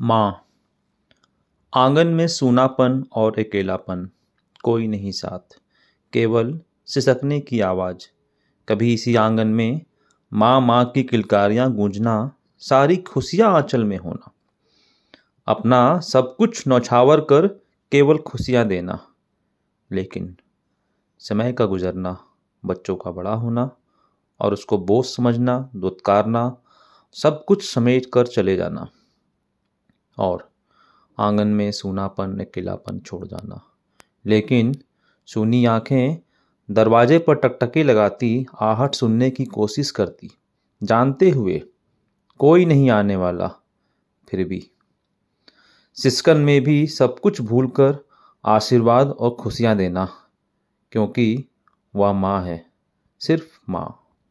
माँ, आँगन में सूनापन और अकेलापन, कोई नहीं साथ। केवल सिसकने की आवाज़। कभी इसी आँगन में माँ माँ की किलकारियाँ गूंजना, सारी खुशियाँ आंचल में होना। अपना सब कुछ नौछावर कर केवल खुशियाँ देना। लेकिन समय का गुजरना, बच्चों का बड़ा होना और उसको बोझ समझना, दुत्कारना, सब कुछ समेट कर चले जाना। और आँगन में सूनापन अकेलापन छोड़ जाना। लेकिन सुनी आँखें दरवाजे पर टकटकी लगाती, आहट सुनने की कोशिश करती। जानते हुए कोई नहीं आने वाला फिर भी। सिस्कन में भी सब कुछ भूलकर आशीर्वाद और खुशियाँ देना, क्योंकि वह माँ है, सिर्फ़ माँ।